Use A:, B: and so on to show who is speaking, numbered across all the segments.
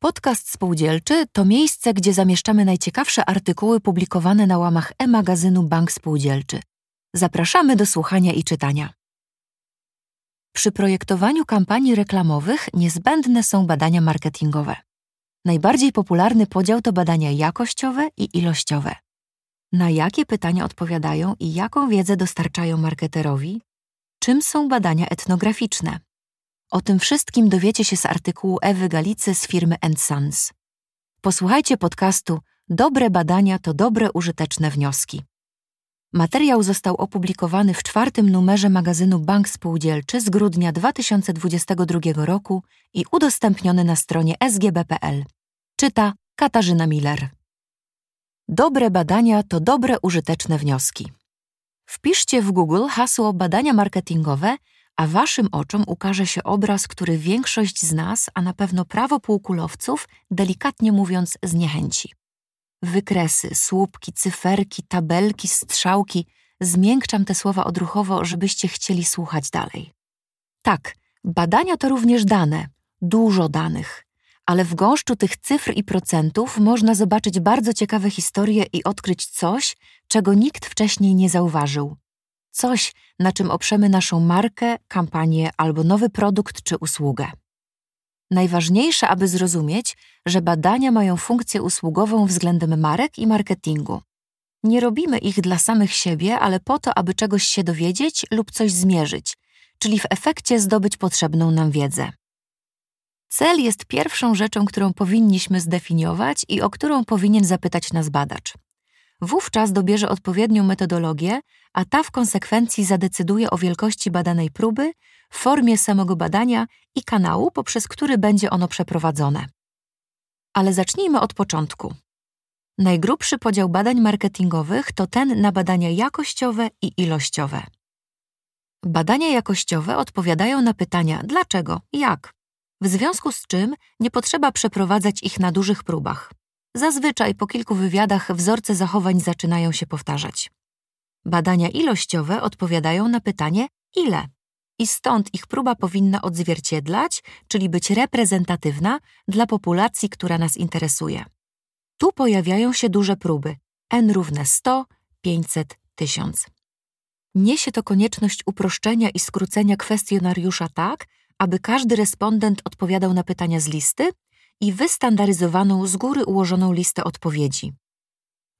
A: Podcast Spółdzielczy to miejsce, gdzie zamieszczamy najciekawsze artykuły publikowane na łamach e-magazynu Bank Spółdzielczy. Zapraszamy do słuchania i czytania. Przy projektowaniu kampanii reklamowych niezbędne są badania marketingowe. Najbardziej popularny podział to badania jakościowe i ilościowe. Na jakie pytania odpowiadają i jaką wiedzę dostarczają marketerowi? Czym są badania etnograficzne? O tym wszystkim dowiecie się z artykułu Ewy Galicy z firmy Sons. Posłuchajcie podcastu Dobre badania to dobre użyteczne wnioski. Materiał został opublikowany w czwartym numerze magazynu Bank Spółdzielczy z grudnia 2022 roku i udostępniony na stronie sgb.pl. Czyta Katarzyna Miller. Dobre badania to dobre użyteczne wnioski. Wpiszcie w Google hasło badania marketingowe a waszym oczom ukaże się obraz, który większość z nas, a na pewno prawo półkulowców, delikatnie mówiąc, zniechęci. Wykresy, słupki, cyferki, tabelki, strzałki zmiękczam te słowa odruchowo, żebyście chcieli słuchać dalej. Tak, badania to również dane, dużo danych, ale w gąszczu tych cyfr i procentów można zobaczyć bardzo ciekawe historie i odkryć coś, czego nikt wcześniej nie zauważył coś, na czym oprzemy naszą markę, kampanię albo nowy produkt czy usługę. Najważniejsze, aby zrozumieć, że badania mają funkcję usługową względem marek i marketingu. Nie robimy ich dla samych siebie, ale po to, aby czegoś się dowiedzieć lub coś zmierzyć, czyli w efekcie zdobyć potrzebną nam wiedzę. Cel jest pierwszą rzeczą, którą powinniśmy zdefiniować i o którą powinien zapytać nas badacz. Wówczas dobierze odpowiednią metodologię, a ta w konsekwencji zadecyduje o wielkości badanej próby, formie samego badania i kanału, poprzez który będzie ono przeprowadzone. Ale zacznijmy od początku. Najgrubszy podział badań marketingowych to ten na badania jakościowe i ilościowe. Badania jakościowe odpowiadają na pytania dlaczego, jak, w związku z czym nie potrzeba przeprowadzać ich na dużych próbach. Zazwyczaj po kilku wywiadach wzorce zachowań zaczynają się powtarzać. Badania ilościowe odpowiadają na pytanie ile i stąd ich próba powinna odzwierciedlać, czyli być reprezentatywna dla populacji, która nas interesuje. Tu pojawiają się duże próby n równe 100, 500, 1000. Niesie to konieczność uproszczenia i skrócenia kwestionariusza tak, aby każdy respondent odpowiadał na pytania z listy i wystandaryzowaną, z góry ułożoną listę odpowiedzi.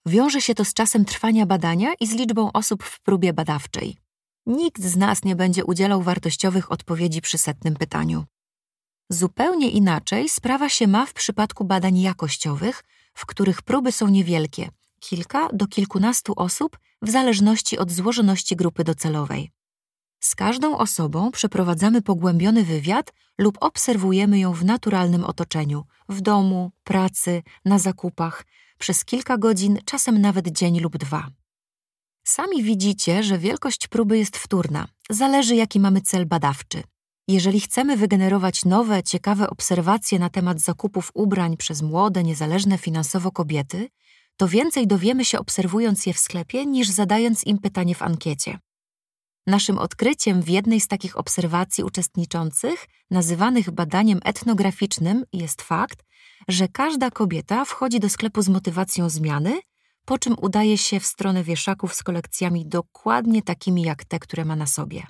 A: Wiąże się to z czasem trwania badania i z liczbą osób w próbie badawczej. Nikt z nas nie będzie udzielał wartościowych odpowiedzi przy setnym pytaniu. Zupełnie inaczej sprawa się ma w przypadku badań jakościowych, w których próby są niewielkie kilka do kilkunastu osób w zależności od złożoności grupy docelowej. Z każdą osobą przeprowadzamy pogłębiony wywiad lub obserwujemy ją w naturalnym otoczeniu w domu, pracy, na zakupach przez kilka godzin, czasem nawet dzień lub dwa. Sami widzicie, że wielkość próby jest wtórna, zależy jaki mamy cel badawczy. Jeżeli chcemy wygenerować nowe, ciekawe obserwacje na temat zakupów ubrań przez młode, niezależne finansowo kobiety, to więcej dowiemy się obserwując je w sklepie niż zadając im pytanie w ankiecie. Naszym odkryciem w jednej z takich obserwacji uczestniczących, nazywanych badaniem etnograficznym, jest fakt, że każda kobieta wchodzi do sklepu z motywacją zmiany, po czym udaje się w stronę wieszaków z kolekcjami dokładnie takimi jak te, które ma na sobie.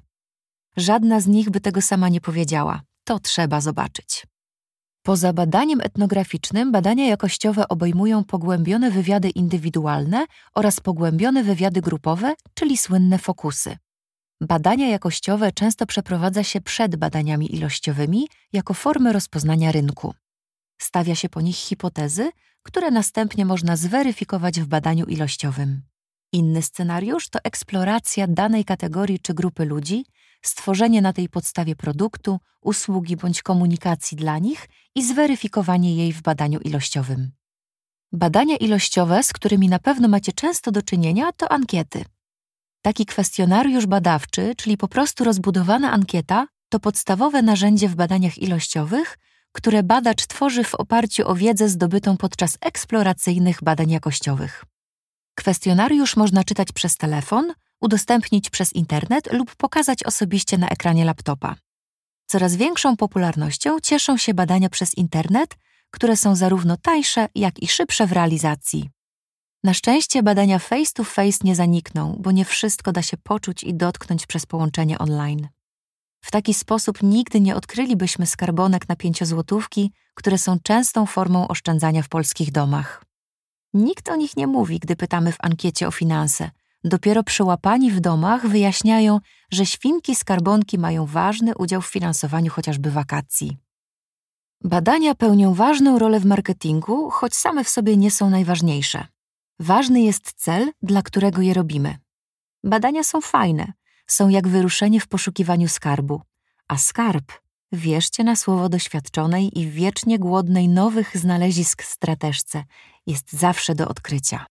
A: Żadna z nich by tego sama nie powiedziała. To trzeba zobaczyć. Poza badaniem etnograficznym, badania jakościowe obejmują pogłębione wywiady indywidualne oraz pogłębione wywiady grupowe, czyli słynne fokusy. Badania jakościowe często przeprowadza się przed badaniami ilościowymi jako formę rozpoznania rynku. Stawia się po nich hipotezy, które następnie można zweryfikować w badaniu ilościowym. Inny scenariusz to eksploracja danej kategorii czy grupy ludzi, stworzenie na tej podstawie produktu, usługi bądź komunikacji dla nich i zweryfikowanie jej w badaniu ilościowym. Badania ilościowe, z którymi na pewno macie często do czynienia, to ankiety. Taki kwestionariusz badawczy, czyli po prostu rozbudowana ankieta, to podstawowe narzędzie w badaniach ilościowych, które badacz tworzy w oparciu o wiedzę zdobytą podczas eksploracyjnych badań jakościowych. Kwestionariusz można czytać przez telefon, udostępnić przez internet lub pokazać osobiście na ekranie laptopa. Coraz większą popularnością cieszą się badania przez internet, które są zarówno tańsze, jak i szybsze w realizacji. Na szczęście badania face to face nie zanikną, bo nie wszystko da się poczuć i dotknąć przez połączenie online. W taki sposób nigdy nie odkrylibyśmy skarbonek na pięciozłotówki, które są częstą formą oszczędzania w polskich domach. Nikt o nich nie mówi, gdy pytamy w ankiecie o finanse. Dopiero przyłapani w domach wyjaśniają, że świnki skarbonki mają ważny udział w finansowaniu chociażby wakacji. Badania pełnią ważną rolę w marketingu, choć same w sobie nie są najważniejsze. Ważny jest cel, dla którego je robimy. Badania są fajne, są jak wyruszenie w poszukiwaniu skarbu, a skarb, wierzcie na słowo doświadczonej i wiecznie głodnej nowych znalezisk strateżce, jest zawsze do odkrycia.